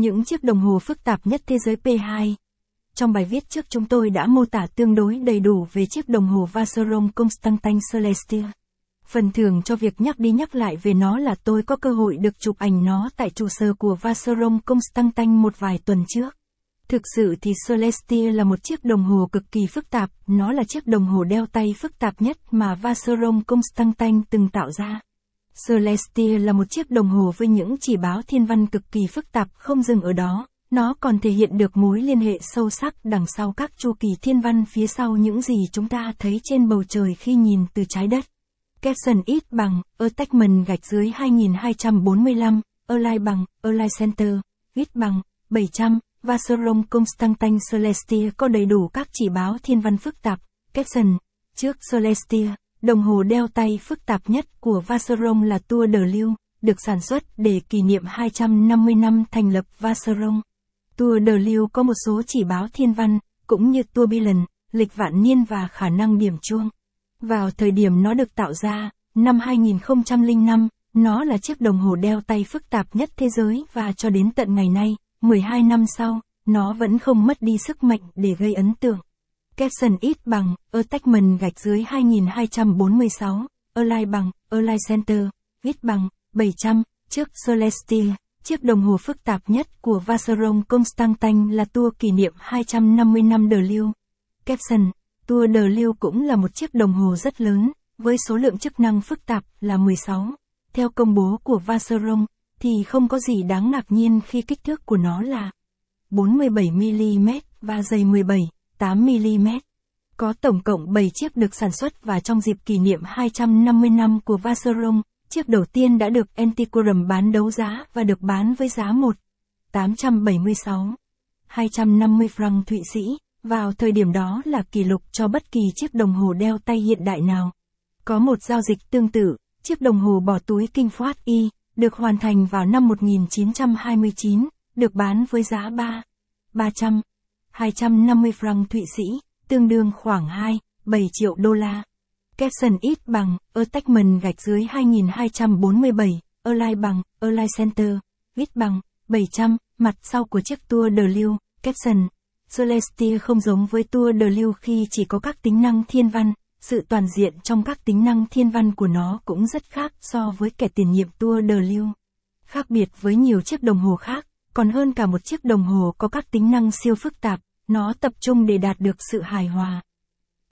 Những chiếc đồng hồ phức tạp nhất thế giới P2. Trong bài viết trước chúng tôi đã mô tả tương đối đầy đủ về chiếc đồng hồ Vacheron Constantin Celestia. Phần thưởng cho việc nhắc đi nhắc lại về nó là tôi có cơ hội được chụp ảnh nó tại trụ sở của Vacheron Constantin một vài tuần trước. Thực sự thì Celestia là một chiếc đồng hồ cực kỳ phức tạp, nó là chiếc đồng hồ đeo tay phức tạp nhất mà Vacheron Constantin từng tạo ra. Celestia là một chiếc đồng hồ với những chỉ báo thiên văn cực kỳ phức tạp không dừng ở đó, nó còn thể hiện được mối liên hệ sâu sắc đằng sau các chu kỳ thiên văn phía sau những gì chúng ta thấy trên bầu trời khi nhìn từ trái đất. Capson ít bằng, attachment gạch dưới 2245, Erlai bằng, Erlai center, ít bằng, 700, Vacheron Constantin Celestia có đầy đủ các chỉ báo thiên văn phức tạp. Capson, trước Celestia, đồng hồ đeo tay phức tạp nhất của Vacheron là Tour de Lille, được sản xuất để kỷ niệm 250 năm thành lập Vacheron. Tour de Lille có một số chỉ báo thiên văn, cũng như tourbillon, lịch vạn niên và khả năng điểm chuông. Vào thời điểm nó được tạo ra, năm 2005, nó là chiếc đồng hồ đeo tay phức tạp nhất thế giới và cho đến tận ngày nay, 12 năm sau, nó vẫn không mất đi sức mạnh để gây ấn tượng. Caption ít bằng, attachment gạch dưới 2246, align bằng, align center, ít bằng, 700, trước Celestia, chiếc đồng hồ phức tạp nhất của Vacheron Constantin là tour kỷ niệm 250 năm de lưu. Caption, tour de lưu cũng là một chiếc đồng hồ rất lớn, với số lượng chức năng phức tạp là 16. Theo công bố của Vacheron, thì không có gì đáng ngạc nhiên khi kích thước của nó là 47mm và dày 17, 8mm. Có tổng cộng 7 chiếc được sản xuất và trong dịp kỷ niệm 250 năm của Vacheron, chiếc đầu tiên đã được Antiquarium bán đấu giá và được bán với giá 1. 876. 250 franc Thụy Sĩ, vào thời điểm đó là kỷ lục cho bất kỳ chiếc đồng hồ đeo tay hiện đại nào. Có một giao dịch tương tự, chiếc đồng hồ bỏ túi Kinh Foat Y, được hoàn thành vào năm 1929, được bán với giá 3. 300. 250 franc Thụy Sĩ, tương đương khoảng 2, 7 triệu đô la. Capson ít bằng, attachment gạch dưới 2247, align bằng, align center, ít bằng, 700, mặt sau của chiếc Tour de Lưu, Capson. Celestia không giống với Tour de Lưu khi chỉ có các tính năng thiên văn, sự toàn diện trong các tính năng thiên văn của nó cũng rất khác so với kẻ tiền nhiệm Tour de Lưu. Khác biệt với nhiều chiếc đồng hồ khác, còn hơn cả một chiếc đồng hồ có các tính năng siêu phức tạp, nó tập trung để đạt được sự hài hòa.